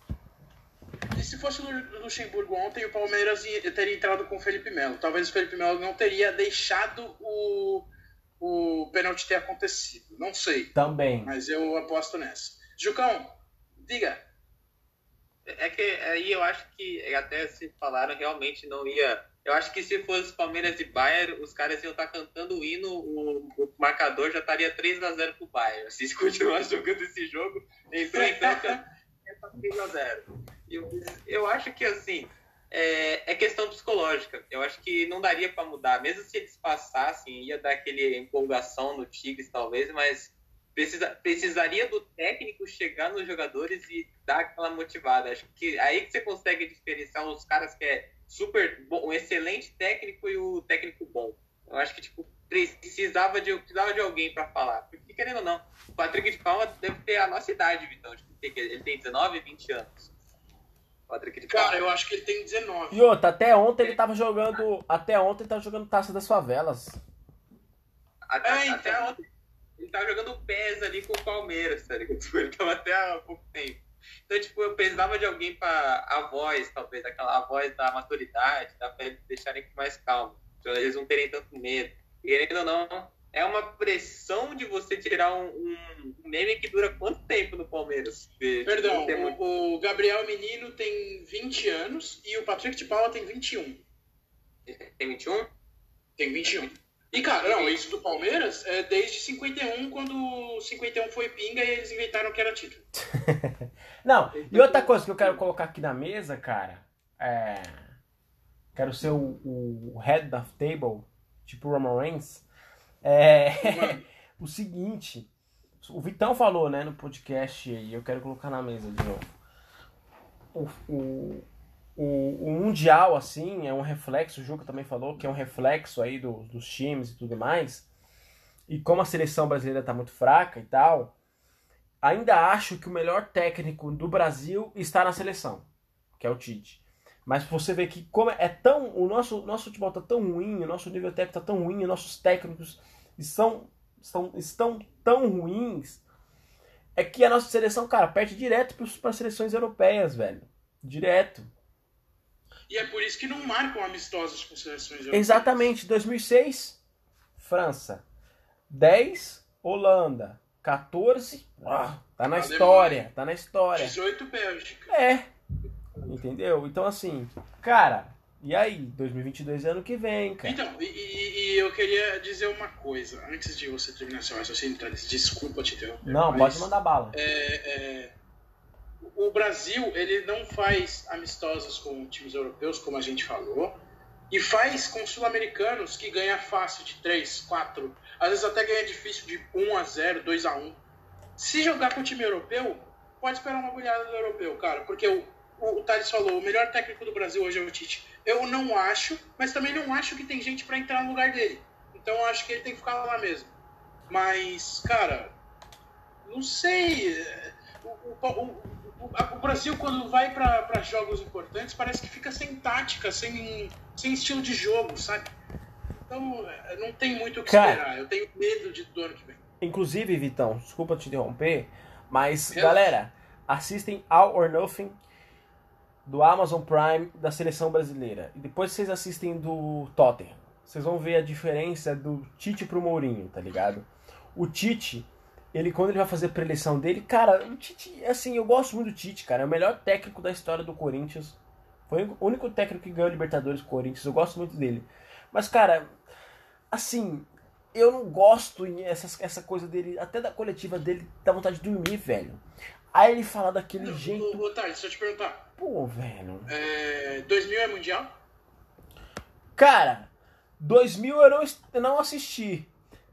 E se fosse o Lu- Luxemburgo ontem, o Palmeiras ia- teria entrado com o Felipe Melo. Talvez o Felipe Melo não teria deixado o, o pênalti ter acontecido. Não sei, Também. mas eu aposto nessa. Jucão, diga. É que aí eu acho que até se falaram realmente não ia. Eu acho que se fosse Palmeiras e Bayern, os caras iam estar cantando o hino, o, o marcador já estaria 3 a 0 pro Bayern. Se continuar jogando esse jogo, em campo é 3 a 0. Eu, eu acho que assim é, é questão psicológica. Eu acho que não daria para mudar, mesmo se eles passassem, ia dar aquele empolgação no Tigres talvez, mas precisa, precisaria do técnico chegar nos jogadores e dar aquela motivada. Acho que aí que você consegue diferenciar os caras que é super bom, um excelente técnico e o técnico bom. Eu acho que tipo precisava de precisava de alguém para falar. Porque querendo ou não, o Patrick de Palma deve ter a nossa idade, Vitão. Tipo, ele tem 19, 20 anos. Patrick de Palma. Cara, eu acho que ele tem 19. E outra, até ontem ele tava jogando. Até ontem ele tava jogando taça das favelas. Até, É, então. até ontem, ele tava jogando pés ali com o Palmeiras, tá ligado? <laughs> Ele tava até há pouco tempo. Então, tipo, eu precisava de alguém pra a voz, talvez, aquela a voz da maturidade, da pra eles deixarem mais calma. Pra eles não terem tanto medo. Querendo ou não, é uma pressão de você tirar um, um meme que dura quanto tempo no Palmeiras? Porque, tipo, Perdão, tem muito- o Gabriel Menino tem 20 anos e o Patrick de Paula tem 21. Tem 21? Tem 21. E, cara, não, isso do Palmeiras é desde 51, quando o 51 foi pinga e eles inventaram que era título. <laughs> Não, e outra coisa que eu quero colocar aqui na mesa, cara, é. Quero ser o, o head of table, tipo o Roman Reigns. É. <laughs> O seguinte. O Vitão falou, né, no podcast, e eu quero colocar na mesa de novo. O, o, o, o Mundial, assim, é um reflexo, o Juca também falou, que é um reflexo aí do- dos times e tudo mais. E como a seleção brasileira tá muito fraca e tal, ainda acho que o melhor técnico do Brasil está na seleção, que é o Tite. Mas você vê que como é tão. O nosso, nosso futebol tá tão ruim, o nosso nível técnico tá tão ruim, os nossos técnicos estão, estão, estão tão ruins. É que a nossa seleção, cara, perde direto para as seleções europeias, velho. Direto. E é por isso que não marcam amistosos com seleções europeias. Exatamente. 2006, França. 10, Holanda. 14, ah, tá na história. Tá na história. 18 Bélgica. É. Entendeu? Então, assim, cara, e aí? 2022 é ano que vem, cara. Então, e, e- e eu queria dizer uma coisa, antes de você terminar seu raciocínio, Thales, desculpa te interromper. Não, mas, pode mandar bala. é, é, o Brasil, ele não faz amistosos com times europeus, como a gente falou, e faz com sul-americanos que ganha fácil de 3, 4, às vezes até ganha difícil de 1 a 0, 2 a 1. Se jogar com o time europeu, pode esperar uma goleada do europeu, cara, porque o, o, o Thales falou, o melhor técnico do Brasil hoje é o Tite. Eu não acho, mas também não acho que tem gente pra entrar no lugar dele. Então eu acho que ele tem que ficar lá mesmo. Mas, cara, não sei. é, O, o- o- Brasil, quando vai pra pra jogos importantes, parece que fica sem tática, sem, sem estilo de jogo, sabe? Então, é, não tem muito o que Cara. esperar. Eu tenho medo de, do ano que vem. Inclusive, Vitão, desculpa te interromper, mas Relaxa. galera, assistem All or Nothing do Amazon Prime da seleção brasileira. E depois vocês assistem do Tottenham. Vocês vão ver a diferença do Tite pro Mourinho, tá ligado? O Tite, ele quando ele vai fazer a preleção dele, cara, o Tite, assim, eu gosto muito do Tite, cara, é o melhor técnico da história do Corinthians. Foi o único técnico que ganhou Libertadores com o Corinthians, eu gosto muito dele. Mas, cara, assim, eu não gosto essa, essa coisa dele, até da coletiva dele, dá vontade de dormir, velho. Aí ele fala daquele jeito, Ô, Thales, deixa eu te perguntar. pô, velho. É, 2000 é mundial? Cara, 2000 eu não, eu não assisti.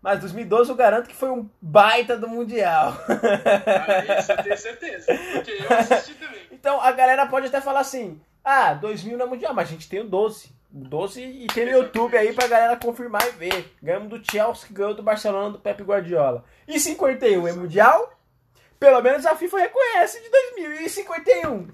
Mas 2012 eu garanto que foi um baita do Mundial. Ah, isso eu tenho certeza. Porque eu assisti também. Então a galera pode até falar assim: ah, 2000 não é Mundial, mas a gente tem o 12. O 12 e tem no YouTube aí pra galera confirmar e ver. Ganhamos do Chelsea, ganhou do Barcelona do Pepe Guardiola. E 51 é Mundial? Pelo menos a FIFA reconhece de 2051.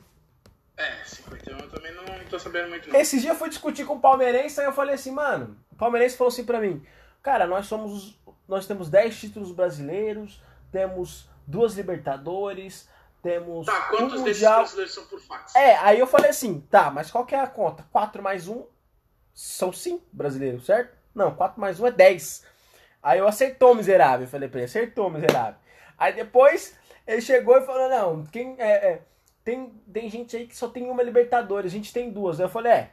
É, 51 eu também não tô sabendo muito. Não. Esse dia eu fui discutir com o palmeirense, aí eu falei assim, mano, o palmeirense falou assim pra mim, cara, nós somos, nós temos 10 títulos brasileiros, temos duas Libertadores, temos Tá, um quantos desses Mundial. brasileiros são por fax? É, aí eu falei assim, tá, mas qual que é a conta? 4 mais 1 são 5 brasileiros, certo? Não, 4 mais 1 é 10. Aí eu acertou, miserável. Eu falei pra ele, acertou, miserável. Aí depois ele chegou e falou, não, quem é, é, tem, tem gente aí que só tem uma Libertadores, a gente tem duas. Aí eu falei, é,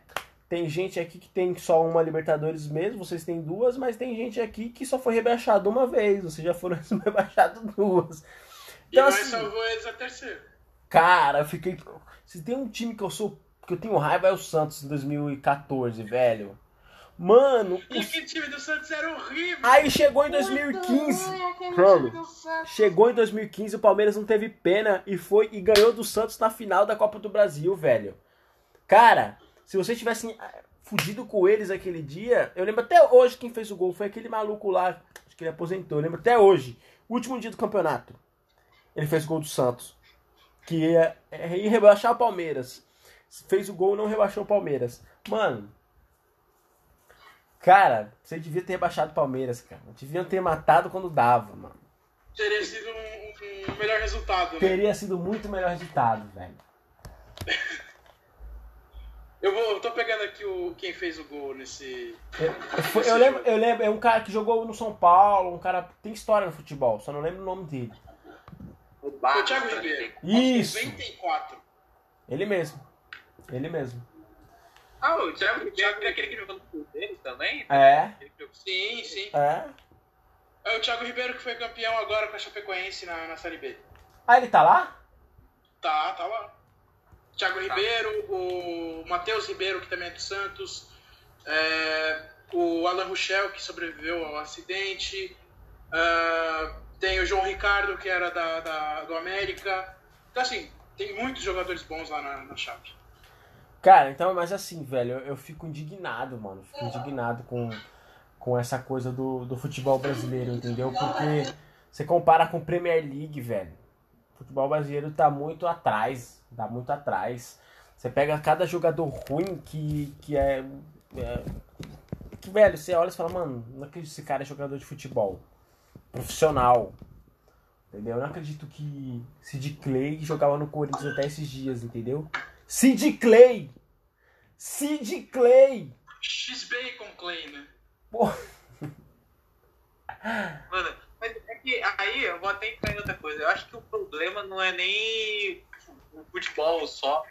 tem gente aqui que tem só uma Libertadores mesmo, vocês têm duas, mas tem gente aqui que só foi rebaixado uma vez, vocês já foram <laughs> rebaixados duas. e Então, nós assim, salvou eles a terceira. Cara, eu fiquei. Se tem um time que eu sou. que eu tenho raiva é o Santos em 2014, velho. Mano, E o- aquele time do Santos era horrível. aí chegou em 2015. Claro. Chegou em 2015, o Palmeiras não teve pena e foi e ganhou do Santos na final da Copa do Brasil, velho. Cara, se vocês tivessem ah, fugido com eles aquele dia, eu lembro até hoje quem fez o gol foi aquele maluco lá, acho que ele aposentou, eu lembro até hoje, último dia do campeonato. Ele fez o gol do Santos, que ia, ia rebaixar o Palmeiras. Fez o gol e não rebaixou o Palmeiras. Mano, cara, você devia ter rebaixado o Palmeiras, cara. Deviam ter matado quando dava, mano. Teria sido um, um melhor resultado, né? Teria sido muito melhor resultado, velho. <laughs> Eu, vou, eu tô pegando aqui o, quem fez o gol nesse. Eu, eu fui- eu lembro, eu lembro, é um cara que jogou no São Paulo, um cara tem história no futebol, só não lembro o nome dele. O Foi o Thiago. Ribeiro. Isso. 94. Ele mesmo. Ele mesmo. Ah, o Thiago Ribeiro é aquele que jogou no Cruzeiro também? É, Sim, sim. é. É o Thiago Ribeiro que foi campeão agora com a Chapecoense na, na Série B. Ah, ele tá lá? Tá, tá lá. Thiago Ribeiro, o Matheus Ribeiro, que também é do Santos, é, o Alan Ruschel, que sobreviveu ao acidente, ah, tem o João Ricardo, que era da, da- do América. Então, assim, tem muitos jogadores bons lá na, na Chape. Cara, então, mas assim, velho, eu, eu fico indignado, mano. Fico indignado com, com essa coisa do, do futebol brasileiro, entendeu? Porque você compara com Premier League, velho. O futebol brasileiro tá muito atrás. Tá muito atrás. Você pega cada jogador ruim que, que é, é. Que, velho, você olha e fala, mano, não acredito que esse cara é jogador de futebol. Profissional. Entendeu? Eu não acredito que Sid Clay jogava no Corinthians até esses dias, entendeu? Sid Clay! Sid Clay! X-Bacon Clay, né? Pô, Mano, mas é que aí eu vou até entrar em outra coisa. Eu acho que o problema não é nem o futebol só.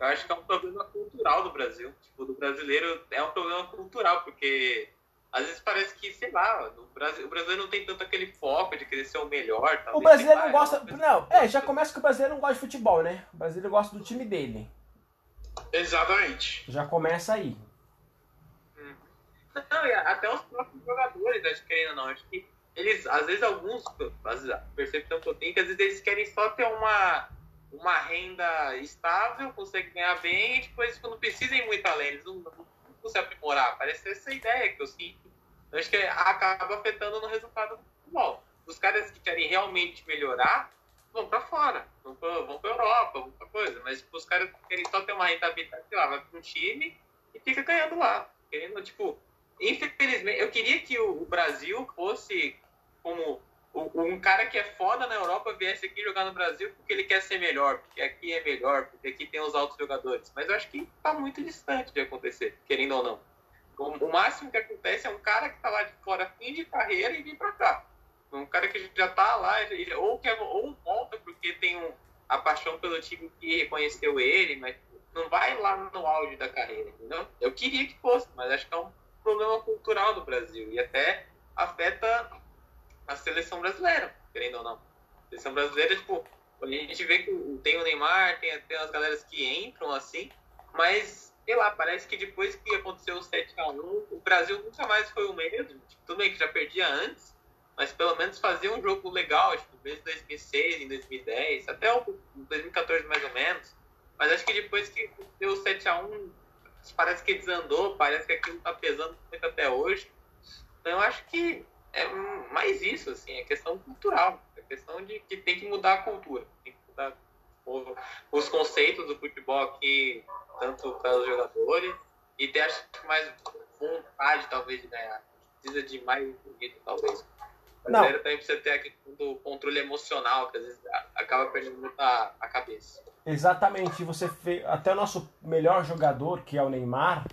Eu acho que é um problema cultural do Brasil. Tipo, do brasileiro é um problema cultural, porque às vezes parece que, sei lá, no Brasil, o brasileiro não tem tanto aquele foco de querer ser o melhor. o talvez, brasileiro sei não é gosta. coisa- Não, é, já começa que o brasileiro não gosta de futebol, né? O brasileiro gosta do time dele. Exatamente. Já começa aí. Não, e até os próprios jogadores, acho que ou não, acho que eles, às vezes alguns, a percepção que eu tenho, é que às vezes eles querem só ter uma, uma renda estável, conseguem ganhar bem, e depois quando precisam ir muito além, eles não, se aprimorar. Parece essa ideia que eu sinto. Eu acho que acaba afetando no resultado do futebol. Os caras que querem realmente melhorar, vão pra fora, vão pra, vão Europa, pra coisa, mas tipo, os caras que querem só ter uma rentabilidade, sei lá, vai pra um time e fica ganhando lá. Querendo, tipo, infelizmente, eu queria que o, Brasil fosse como um cara que é foda na Europa viesse aqui jogar no Brasil porque ele quer ser melhor, porque aqui é melhor, porque aqui tem os altos jogadores. Mas eu acho que tá muito distante de acontecer, querendo ou não. O máximo que acontece é um cara que tá lá de fora, fim de carreira, e vir pra cá. Um cara que já tá lá, ou, quer, ou volta porque tem um, a paixão pelo time que reconheceu ele, mas não vai lá no auge da carreira, entendeu? Eu queria que fosse, mas acho que é um problema cultural do Brasil e até afeta a seleção brasileira, querendo ou não. A seleção brasileira, tipo, a gente vê que tem o Neymar, tem, tem as galeras que entram assim, mas, sei lá, parece que depois que aconteceu o 7x1, o Brasil nunca mais foi o mesmo. Tipo, tudo bem que já perdia antes, mas pelo menos fazia um jogo legal, tipo, desde 2006, em 2010, até o 2014 mais ou menos. Mas acho que depois que deu o 7x1, parece que desandou, parece que aquilo tá pesando muito até hoje. Então eu acho que é mais isso, assim, é questão cultural, é questão de que tem que mudar a cultura, tem que mudar os conceitos do futebol aqui, tanto para os jogadores, e ter acho, mais vontade, talvez, de ganhar. Precisa de mais bonito, talvez. Não. também precisa ter aquele do controle emocional, que às vezes acaba perdendo muito a, a cabeça. Exatamente. Você fez, até o nosso melhor jogador, que é o Neymar,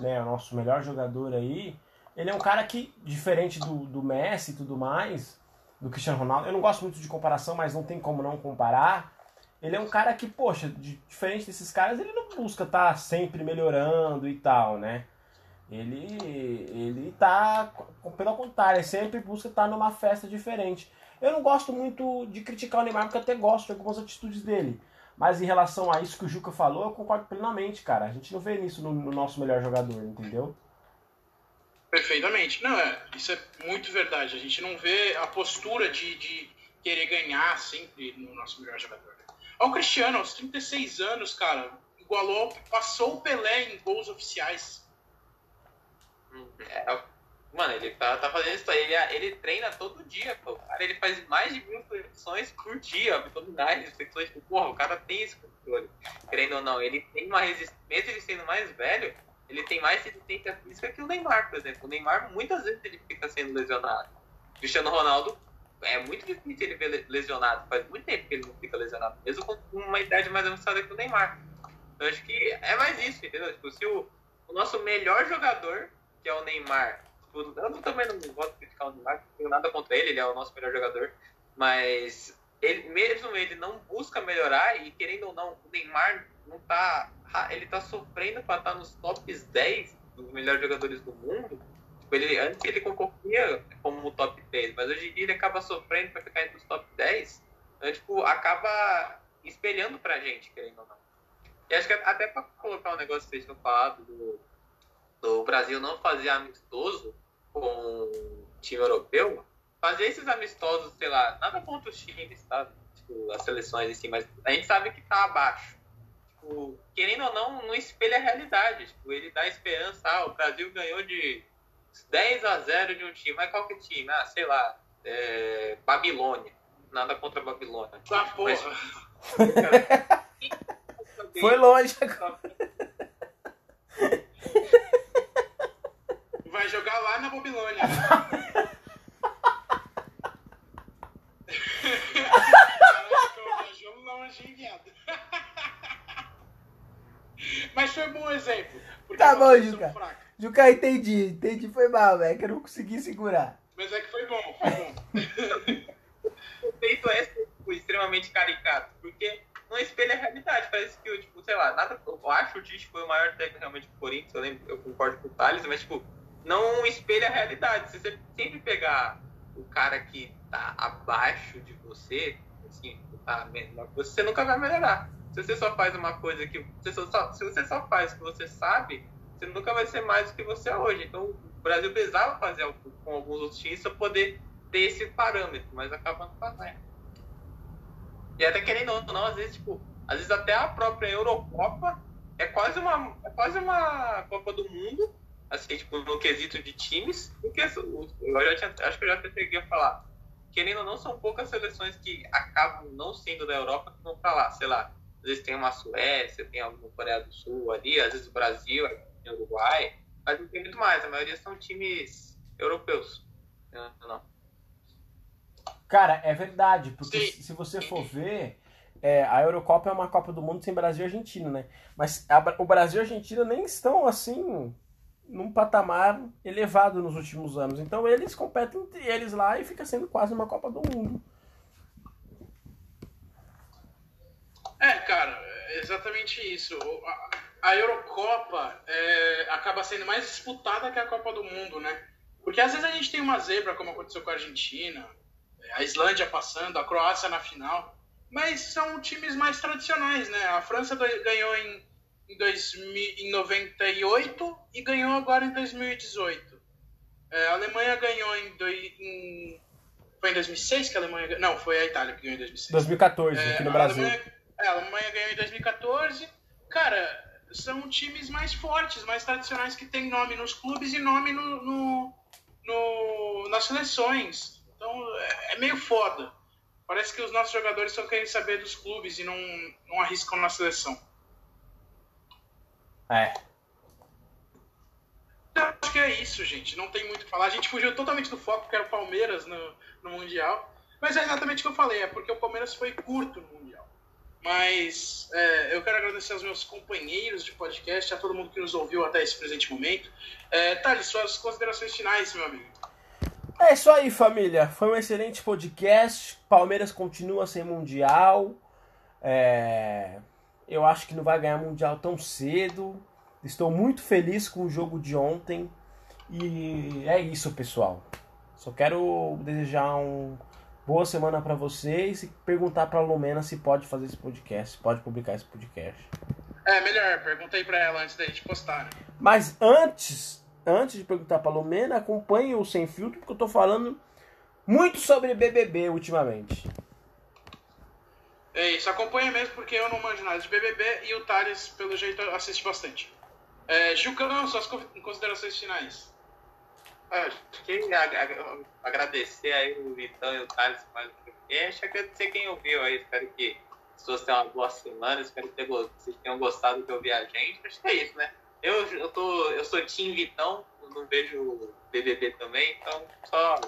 né, o nosso melhor jogador aí, ele é um cara que, diferente do, do Messi e tudo mais, do Cristiano Ronaldo, eu não gosto muito de comparação, mas não tem como não comparar. Ele é um cara que, poxa, de, diferente desses caras, ele não busca estar tá sempre melhorando e tal, né? Ele, ele tá, pelo contrário, ele sempre busca estar numa festa diferente. Eu não gosto muito de criticar o Neymar, porque até gosto de algumas atitudes dele. Mas em relação a isso que o Juca falou, eu concordo plenamente, cara. A gente não vê isso no, no nosso melhor jogador, entendeu? Perfeitamente. Não, é, isso é muito verdade. A gente não vê a postura de, de querer ganhar sempre no nosso melhor jogador. Olha o Cristiano, aos 36 anos, cara, igualou, passou o Pelé em gols oficiais. É, mano, ele tá, tá fazendo isso aí. Ele, ele treina todo dia, pô. Cara, ele faz mais de mil flexões por dia, abdominais, flexões. Porra, o cara tem esse controle. Querendo ou não, ele tem uma resistência. Mesmo ele sendo mais velho, ele tem mais resistência física que o Neymar, por exemplo. O Neymar, muitas vezes, ele fica sendo lesionado. Cristiano Ronaldo, é muito difícil ele ver lesionado. Faz muito tempo que ele não fica lesionado. Mesmo com uma idade mais avançada que o Neymar. Eu acho que é mais isso, entendeu? Tipo, se o, o nosso melhor jogador que é o Neymar. Tipo, eu também não gosto de criticar o Neymar, não tenho nada contra ele, ele é o nosso melhor jogador. Mas ele, mesmo ele não busca melhorar, e querendo ou não, o Neymar não tá. Ele tá sofrendo para estar nos tops 10 dos melhores jogadores do mundo. Tipo, ele, antes ele concorria como top 3, mas hoje em dia ele acaba sofrendo para ficar entre os top 10. Então, tipo, acaba espelhando pra gente, querendo ou não. E acho que até para colocar um negócio que vocês tinham falado do, do Brasil não fazer amistoso com o time europeu, fazer esses amistosos, sei lá, nada contra os times, tá? Tipo, as seleções si, mas a gente sabe que tá abaixo. Tipo, querendo ou não, não espelha a realidade. Tipo, ele dá esperança, ah, o Brasil ganhou de 10 a 0 de um time, mas qual que é time? Ah, sei lá, é... Babilônia. Nada contra a Babilônia. Ah, porra. Mas... Foi longe. Vai jogar lá na Babilônia. <laughs> Caraca, longe, viado. <laughs> Mas foi um bom exemplo. Tá bom, Juca. Juca, entendi. Entendi, foi mal, velho. Que eu não consegui segurar. Mas é que foi bom, foi bom. <laughs> o feito é tipo, extremamente caricato, porque não espelha a realidade. Parece que, tipo, sei lá, nada. Eu acho que o Tite foi o maior técnico realmente do Corinthians, eu, lembro, eu concordo com o Thales, mas, tipo, não espelha a realidade. Se você sempre pegar o cara que tá abaixo de você, assim, tá menor, você nunca vai melhorar. Se você só faz uma coisa que. Você só, se você só faz o que você sabe, você nunca vai ser mais do que você é hoje. Então o Brasil precisava fazer com alguns outros times para poder ter esse parâmetro, mas acaba não fazendo. E até querendo ou não, às vezes, tipo, às vezes até a própria Eurocopa é quase uma, é quase uma Copa do Mundo assim, tipo, no quesito de times, porque eu já tinha, acho que eu já cheguei a falar, querendo ou não, são poucas seleções que acabam não sendo da Europa que vão pra lá, sei lá, às vezes tem uma Suécia, tem alguma Coreia do Sul ali, às vezes o Brasil, o Uruguai, Mas não tem muito mais, a maioria são times europeus. Não. Cara, é verdade, porque Sim. se você for ver, é, a Eurocopa é uma Copa do Mundo sem Brasil e Argentina, né? Mas a, o Brasil e a Argentina nem estão assim num patamar elevado nos últimos anos. Então eles competem entre eles lá e fica sendo quase uma Copa do Mundo. É, cara, é exatamente isso. A, Eurocopa é, acaba sendo mais disputada que a Copa do Mundo, né? Porque às vezes a gente tem uma zebra, como aconteceu com a Argentina, a Islândia passando, a Croácia na final, mas são times mais tradicionais, né? A França ganhou em, em, 2000, em 98 e ganhou agora em 2018. É, a Alemanha ganhou em, em, Foi em 2006 que a Alemanha ganhou? Não, foi a Itália que ganhou em 2006. 2014, é, aqui no Brasil. Alemanha, é, a Alemanha ganhou em 2014. Cara, são times mais fortes, mais tradicionais, que têm nome nos clubes e nome no, no, no nas seleções. Então é, é meio foda. Parece que os nossos jogadores só querem saber dos clubes e não, não arriscam na seleção. É. Eu acho que é isso, gente. Não tem muito o que falar. A gente fugiu totalmente do foco, que era o Palmeiras no, no Mundial. Mas é exatamente o que eu falei, é porque o Palmeiras foi curto no Mundial. Mas é, eu quero agradecer aos meus companheiros de podcast, a todo mundo que nos ouviu até esse presente momento. É, Thales, suas considerações finais, meu amigo. É isso aí, família. Foi um excelente podcast. Palmeiras continua sem Mundial. É... Eu acho que não vai ganhar Mundial tão cedo. Estou muito feliz com o jogo de ontem. E é isso, pessoal. Só quero desejar uma boa semana para vocês e perguntar para a Lumena se pode fazer esse podcast, pode publicar esse podcast. É, melhor. Perguntei para ela antes da gente postar. Né? Mas antes antes de perguntar para a Lumena, acompanhe o Sem Filtro, porque eu estou falando muito sobre BBB ultimamente. É isso, acompanha mesmo, porque eu não manjo nada de BBB e o Thales, pelo jeito, assiste bastante. É, Jucão, suas considerações finais. Ah, queria agradecer aí o Vitão e o Thales mais um podcast, agradecer quem ouviu aí, espero que as pessoas tenham uma boa semana, espero que vocês tenham gostado de ouvir a gente, acho que é isso, né? Eu, eu, tô, eu sou Tim Vitão, não vejo BBB também, então só.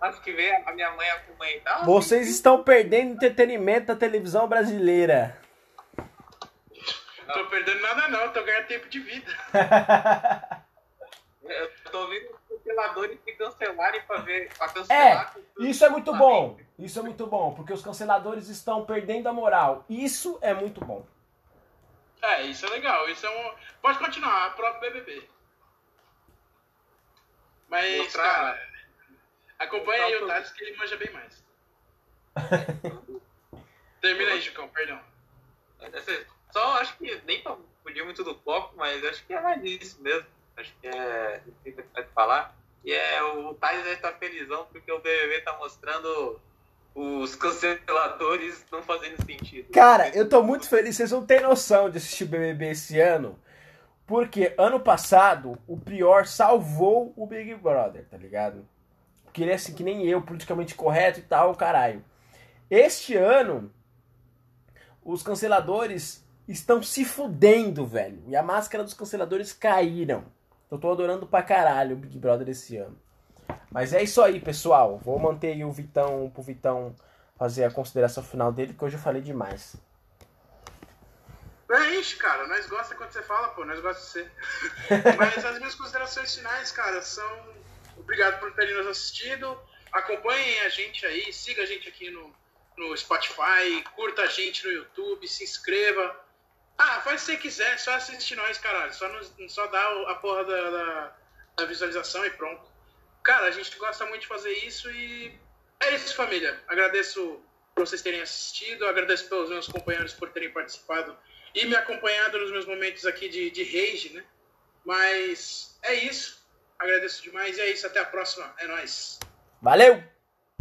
Acho que ver a minha mãe acompanha e Vocês estão perdendo entretenimento da televisão brasileira. Não tô perdendo nada não, tô ganhando tempo de vida. <laughs> eu tô vendo os canceladores se cancelarem pra ver. Pra cancelar é, isso é muito bom. Isso é muito bom, porque os canceladores estão perdendo a moral. Isso é muito bom. É, isso é legal. Isso é um. Pode continuar, a própria BBB. Mas, cara, acompanha aí o Thales que ele manja bem mais. <laughs> Termina aí, Chicão, perdão. Só acho que nem podia muito do foco, mas acho que é mais isso mesmo. Acho que é. O que falar. E é o Thales estar tá felizão porque o BBB tá mostrando os canceladores não fazendo sentido. Cara, eu tô muito feliz. Vocês não têm noção de assistir BBB esse ano. Porque ano passado o Prior salvou o Big Brother, tá ligado? Porque ele é assim que nem eu, politicamente correto e tal, caralho. Este ano, os canceladores estão se fudendo, velho. E a máscara dos canceladores caíram. Eu tô adorando pra caralho o Big Brother esse ano. Mas é isso aí, pessoal. Vou manter o Vitão pro Vitão fazer a consideração final dele, porque hoje eu falei demais. É isso, cara. Nós gosta quando você fala, pô. Nós gosta de você. <laughs> Mas as minhas considerações finais, cara, são obrigado por terem nos assistido. Acompanhem a gente aí, siga a gente aqui no, no Spotify, curta a gente no YouTube, se inscreva. Ah, faz o que você quiser, só assiste nós, caralho. Só, nos, só dá a porra da, da, da visualização e pronto. Cara, a gente gosta muito de fazer isso e é isso, família. Agradeço por vocês terem assistido, agradeço pelos meus companheiros por terem participado e me acompanhado nos meus momentos aqui de, de rage, né? Mas é isso. Agradeço demais e é isso. Até a próxima. É nóis. Valeu!